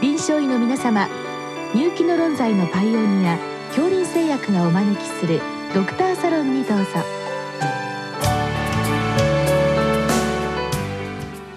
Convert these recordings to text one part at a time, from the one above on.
臨床医の皆様入気の論剤のパイオニア恐林製薬がお招きするドクターサロンにどうぞ。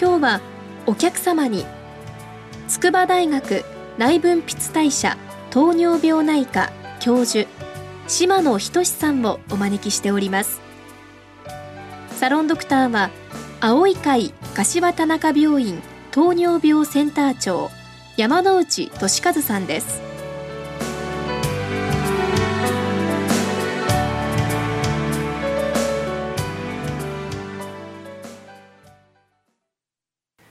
今日はお客様に筑波大学内分泌代謝糖尿病内科教授島野仁さんをお招きしております。サロンドクターは青い会柏田中病院糖尿病センター長山内俊和さんです。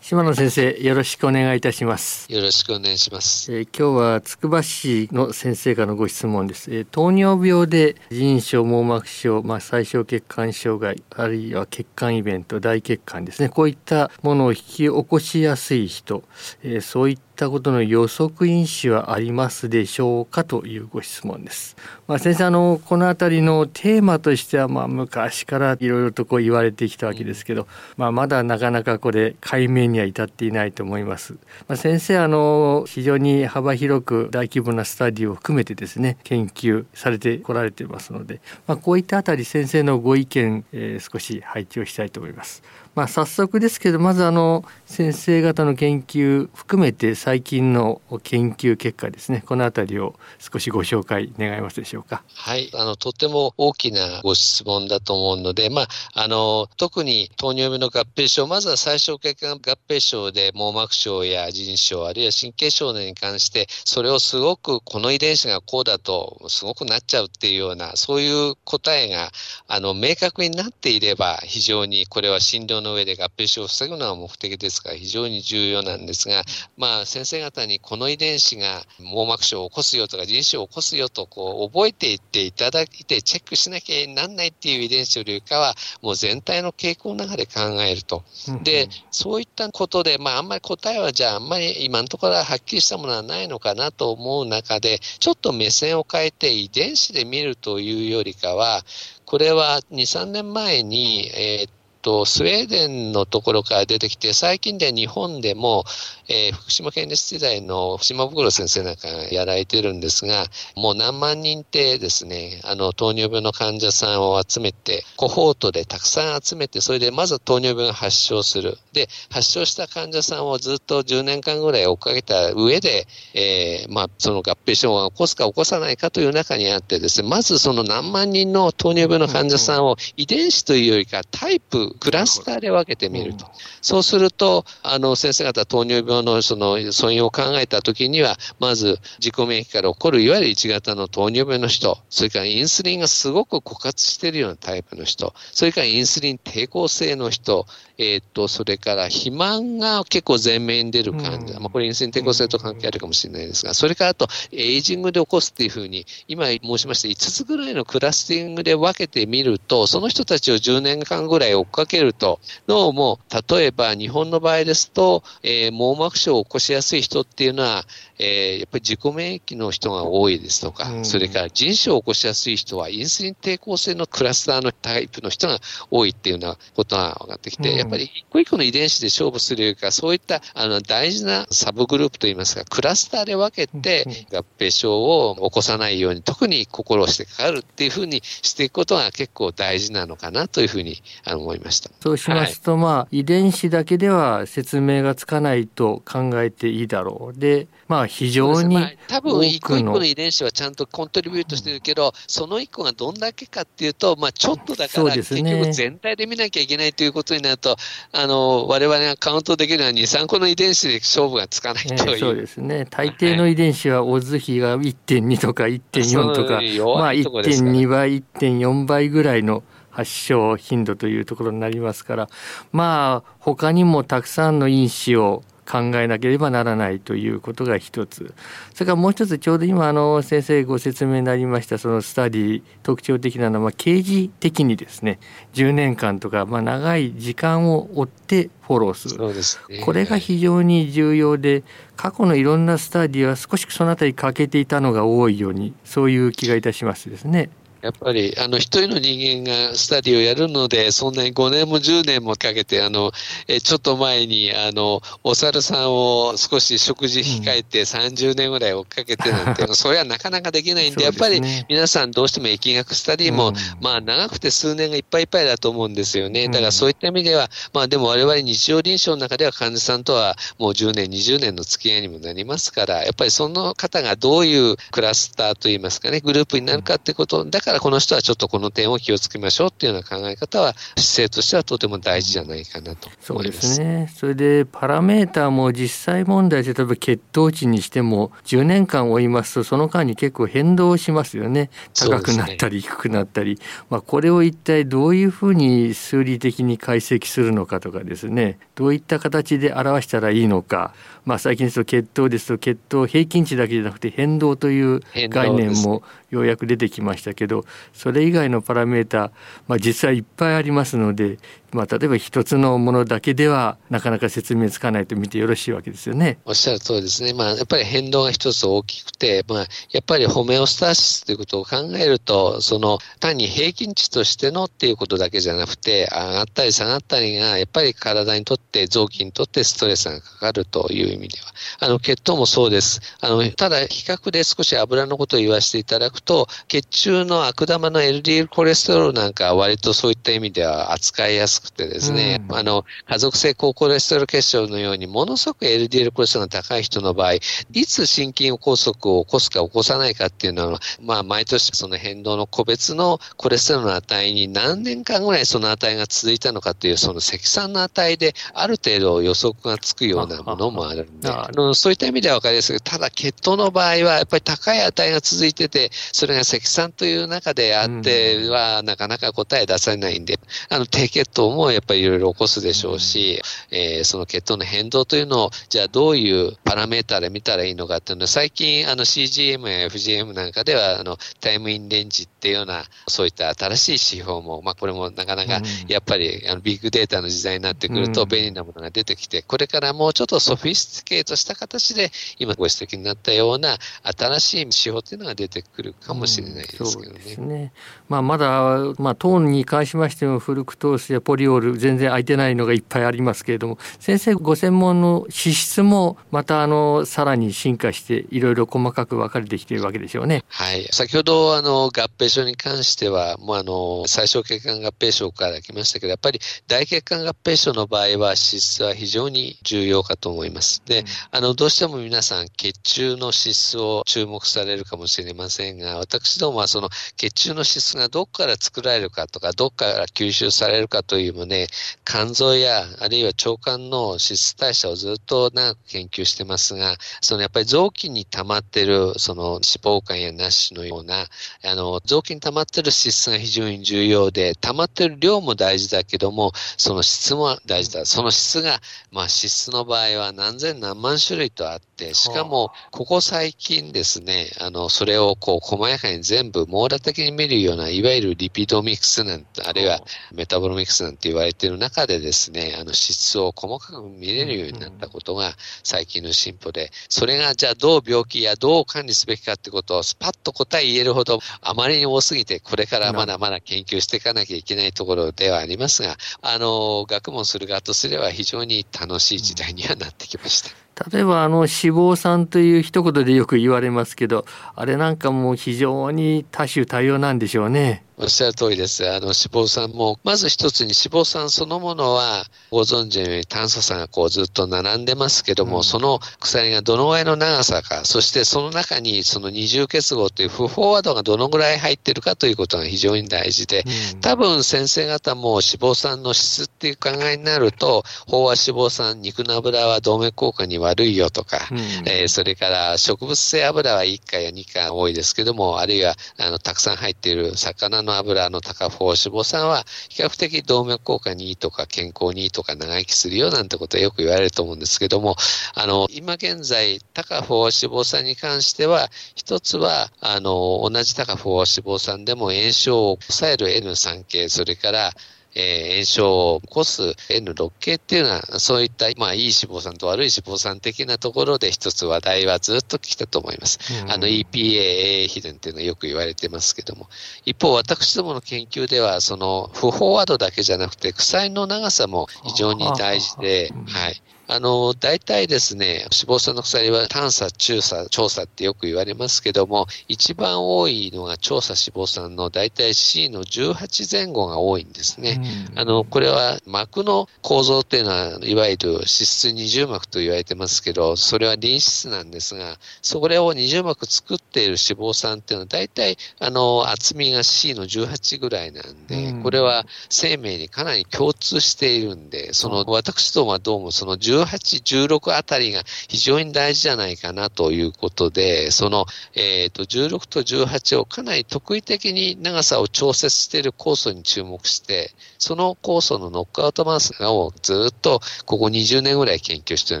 島野先生よろしくお願いいたします。よろしくお願いします、えー、今日はつくば市の先生からのご質問です、えー、糖尿病で腎症網膜症まあ最小血管障害あるいは血管イベント大血管ですね。こういったものを引き起こしやすい人、えー、そういったったことの予測因子はありますでしょうかというご質問です。まあ、先生あのこの辺りのテーマとしてはまあ昔からいろいろとこう言われてきたわけですけど、まあ、まだなかなかこれ解明には至っていないと思います。まあ、先生あの非常に幅広く大規模なスタディを含めてですね研究されてこられていますので、まあ、こういったあたり先生のご意見、えー、少し配置をしたいと思います。まあ、早速ですけどまずあの先生方の研究含めて最近の研究結果ですねこの辺りを少しご紹介願えますでしょうか。はいあのとても大きなご質問だと思うので、まあ、あの特に糖尿病の合併症まずは最小血管合併症で網膜症や腎症あるいは神経症に関してそれをすごくこの遺伝子がこうだとすごくなっちゃうっていうようなそういう答えがあの明確になっていれば非常にこれは診療の上で合併症を防ぐのが目的ですから非常に重要なんですが、まあ、先生方にこの遺伝子が網膜症を起こすよとか腎症を起こすよとこう覚えていっていただいてチェックしなきゃなんないっていう遺伝子よりかはもう全体の傾向の中で考えると。でそういったことで、まあ、あんまり答えはじゃああんまり今のところははっきりしたものはないのかなと思う中でちょっと目線を変えて遺伝子で見るというよりかはこれは2、3年前に、えー、と、スウェーデンのところから出てきて、最近で日本でも、えー、福島県立時代の福島袋先生なんかがやられてるんですが、もう何万人ってですね、あの、糖尿病の患者さんを集めて、コホートでたくさん集めて、それでまず糖尿病が発症する。で、発症した患者さんをずっと10年間ぐらい追っかけた上で、えー、まあ、その合併症を起こすか起こさないかという中にあってですね、まずその何万人の糖尿病の患者さんを遺伝子というよりかタイプクラスターで分けてみると。そうすると、あの、先生方糖尿病のその素因を考えたときには、まず自己免疫から起こるいわゆる1型の糖尿病の人、それからインスリンがすごく枯渇しているようなタイプの人、それからインスリン抵抗性の人、えっ、と、それから肥満が結構前面に出る患者、まあ、これインスリン抵抗性と関係あるかもしれないですが、それからあと、エイジングで起こすっていうふうに、今申しました5つぐらいのクラスティングで分けてみると、その人たちを10年間ぐらい追っかけると、脳も、例えば日本の場合ですと、えー、網膜症を起こしやすい人っていうのは、えー、やっぱり自己免疫の人が多いですとか、うん、それから腎症を起こしやすい人はインスリン抵抗性のクラスターのタイプの人が多いっていうようなことが分かってきて、うん、やっぱり一個一個の遺伝子で勝負するよりか、そういったあの大事なサブグループといいますか、クラスターで分けて合併症を起こさないように、特に心をしてかかるっていうふうにしていくことが結構大事なのかなというふうに思いました。そうしますと、はい、まあ、遺伝子だけでは説明がつかないと考えていいだろう。で、まあ、非常に、まあ、多分一個一個の遺伝子はちゃんとコントリビュートしてるけど、その一個がどんだけかっていうと、まあ、ちょっとだから、結局全体で見なきゃいけないということになると、あの、我々がカウントできるのは2、3個の遺伝子で勝負がつかないという。そうですね。大抵の遺伝子は、オズ比が1.2とか1.4とか、まあ、1.2倍、1.4倍ぐらいの発症頻度というところになりますから、まあ、他にもたくさんの因子を考えなければならないということが一つ。それからもう一つちょうど今あの先生ご説明になりましたそのスタディ特徴的なのは刑事的にですね10年間とかまあ長い時間を追ってフォローする、ね、これが非常に重要で過去のいろんなスタディは少しそのあたり欠けていたのが多いようにそういう気がいたしますですね。やっぱり、あの、一人の人間がスタディをやるので、そんなに5年も10年もかけて、あの、えちょっと前に、あの、お猿さんを少し食事控えて30年ぐらい追っかけてなんて、うん、それはなかなかできないんで、でね、やっぱり皆さんどうしても疫学スタディも、うん、まあ長くて数年がいっぱいいっぱいだと思うんですよね。だからそういった意味では、まあでも我々日常臨床の中では患者さんとはもう10年、20年の付き合いにもなりますから、やっぱりその方がどういうクラスターといいますかね、グループになるかってこと、だからこの人はちょっとこの点を気をつけましょうっていうような考え方は、姿勢としてはとても大事じゃないかなとそうですね。それでパラメーターも実際問題で例えば血糖値にしても10年間追いますとその間に結構変動しますよね。高くなったり低くなったり、ね、まあこれを一体どういうふうに数理的に解析するのかとかですね、どういった形で表したらいいのか、まあ最近ですと血糖ですと血糖平均値だけじゃなくて変動という概念もようやく出てきましたけどそれ以外のパラメータ、まあ、実際いっぱいありますのでまあ、例えば一つのものだけではなかなか説明つかないと見てよろしいわけですよね。おっしゃる通りですね。まあ、やっぱり変動が一つ大きくて、まあ、やっぱりホメオスターシスということを考えると、その単に平均値としてのっていうことだけじゃなくて、上がったり下がったりが、やっぱり体にとって、臓器にとってストレスがかかるという意味では、あの、血糖もそうです。あの、ただ、比較で少し油のことを言わせていただくと、血中の悪玉の LDL コレステロールなんかは割とそういった意味では扱いやすくてですね、うん、あの、家族性高コレステロール血症のように、ものすごく LDL コレステロールが高い人の場合、いつ心筋梗塞を起こすか起こさないかっていうのは、まあ、毎年その変動の個別のコレステロールの値に何年間ぐらいその値が続いたのかという、その積算の値である程度予測がつくようなものもあるんで、あのそういった意味では分かりやすいけど、ただ血糖の場合は、やっぱり高い値が続いてて、それが積算という中であっては、なかなか答え出されないんで、あの低血糖もやっぱりいろいろ起こすでしょうし、えー、その血糖の変動というのを、じゃあどういうパラメーターで見たらいいのかっていうのは、最近あの CGM や FGM なんかでは、あの time in range っていうような、そういった新しい指標も、まあこれもなかなかやっぱりあのビッグデータの時代になってくると便利なものが出てきて、これからもうちょっとソフィスティケートした形で、今ご指摘になったような新しい指標っていうのが出てくるかもしれないですけどね。うん、ねまあ、まだ、まあ、トーンに関しましてもフルクトースやポリオール全然空いてないのがいっぱいありますけれども先生ご専門の脂質もまたあのさらに進化していろいろ細かく分かれてきているわけでしょうね。はい、先ほどあの合併症に関してはもうあの最小血管合併症から来ましたけどやっぱり大血管合併症の場合は脂質は非常に重要かと思います。で、あのどうしても皆さん血中の脂質を注目されるかもしれませんが私どもはその血中の脂質がどこから作られるかとか、どこから吸収されるかというもね、肝臓や、あるいは腸管の脂質代謝をずっと長く研究してますが、そのやっぱり臓器に溜まってる、その脂肪肝やナッシュのような、あの、臓器に溜まってる脂質が非常に重要で、溜まってる量も大事だけども、その質も大事だ。その質が、まあ脂質の場合は何千何万種類とあって、しかも、ここ最近ですね、あの、それをこう、細やかに全部網羅的に見るような、いわゆるリピートミックスなんて、あるいはメタボロミックスなんて言われている中でですね、あの質を細かく見れるようになったことが最近の進歩で、それがじゃあどう病気やどう管理すべきかってことをスパッと答え言えるほどあまりに多すぎて、これからまだまだ研究していかなきゃいけないところではありますが、あの、学問する側とすれば非常に楽しい時代にはなってきました。例えばあの脂肪酸という一言でよく言われますけどあれなんかもう非常に多種多様なんでしょうね。おっしゃる通りです。あの、脂肪酸も、まず一つに脂肪酸そのものは、ご存知のように炭素酸がこうずっと並んでますけども、うん、その鎖がどのぐらいの長さか、そしてその中にその二重結合という不飽和度がどのぐらい入ってるかということが非常に大事で、うん、多分先生方も脂肪酸の質っていう考えになると、飽和脂肪酸、肉の油は動脈硬化に悪いよとか、うん、えー、それから植物性油は1回や2回多いですけども、あるいはあのたくさん入っている魚のの油の高不飽脂肪酸は比較的動脈硬化にいいとか健康にいいとか長生きするよなんてことはよく言われると思うんですけども、あの、今現在、高不飽脂肪酸に関しては、一つは、あの、同じ高不飽脂肪酸でも炎症を抑える N3 系、それからえー、炎症を起こす N6 系っていうのは、そういった、まあ、いい脂肪酸と悪い脂肪酸的なところで一つ話題はずっと来たと思います。うん、あの EPA、比伝っていうのはよく言われてますけども。一方、私どもの研究では、その、不飽和度だけじゃなくて、鎖の長さも非常に大事で、はい。あの、大体ですね、脂肪酸の鎖は探査、中査、調査ってよく言われますけども、一番多いのが調査脂肪酸の大体 C の18前後が多いんですね。あの、これは膜の構造っていうのは、いわゆる脂質二重膜と言われてますけど、それはリン脂質なんですが、それを二重膜作っている脂肪酸っていうのは大体、あの、厚みが C の18ぐらいなんで、これは生命にかなり共通しているんで、その、私どもはどうもその18、16あたりが非常に大事じゃないかなということで、その、えっ、ー、と、16と18をかなり特異的に長さを調節している酵素に注目して、その酵素のノックアウトマウスをずっとここ20年ぐらい研究してお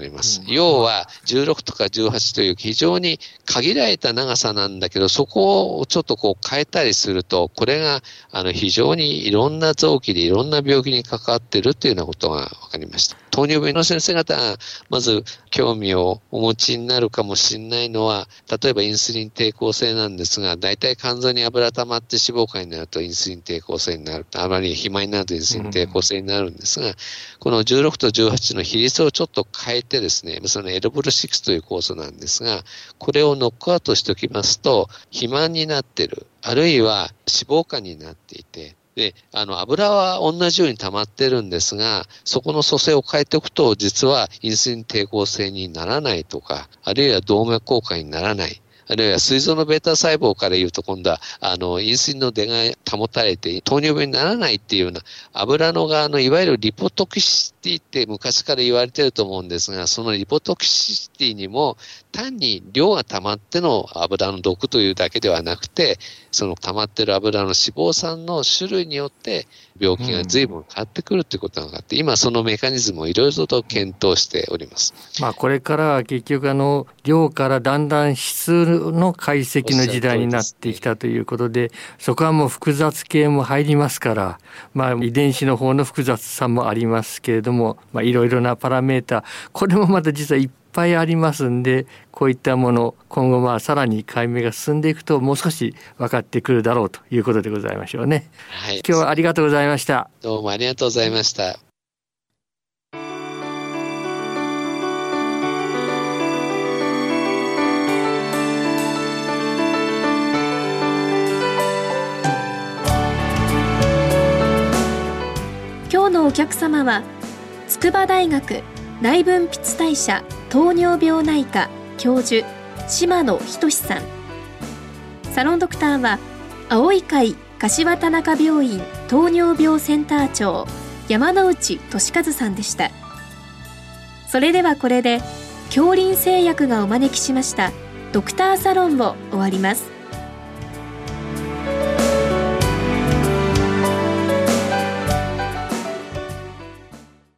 ります。うん、要は、16とか18という非常に限られた長さなんだけど、そこをちょっとこう変えたりすると、これがあの非常にいろんな臓器でいろんな病気に関わってるっていうようなことが分かりました。糖尿病の先生方がまず興味をお持ちになるかもしれないのは、例えばインスリン抵抗性なんですが、大体肝臓に油溜まって脂肪肝になるとインスリン抵抗性になる。あまり肥満になるとインスリン抵抗性になるんですが、この16と18の比率をちょっと変えてですね、そのエルブル6という酵素なんですが、これをノックアウトしておきますと、肥満になってる、あるいは脂肪肝になっていて、で、あの、油は同じように溜まってるんですが、そこの組成を変えておくと、実はインスリン抵抗性にならないとか、あるいは動脈硬化にならない。あるいは膵臓のベータ細胞から言うと今度は、あの、インスリンの出が保たれて、糖尿病にならないっていうような、油の側のいわゆる lipotoxicity って昔から言われてると思うんですが、その lipotoxicity にも単に量が溜まっての油の毒というだけではなくて、その溜まってる油の脂肪酸の種類によって病気が随分変わってくるということが分かって、うん、今そのメカニズムをいろいろと検討しております。まあこれからは結局あの量からだんだん質の解析の時代になってきたということで、そこはもう複雑系も入りますから、まあ遺伝子の方の複雑さもありますけれども、まあいろいろなパラメータ、これもまた実はいっぱいありますんでこういったもの今後まあさらに解明が進んでいくともう少し分かってくるだろうということでございましょうね。はい、今日はありがとうございました。どうもありがとうございました。今日のお客様は筑波大学内分泌代謝糖尿病内科教授島野仁さん。サロンドクターは青い会柏田中病院糖尿病センター長山内俊和さんでした。それではこれで恐林製薬がお招きしましたドクターサロンを終わります。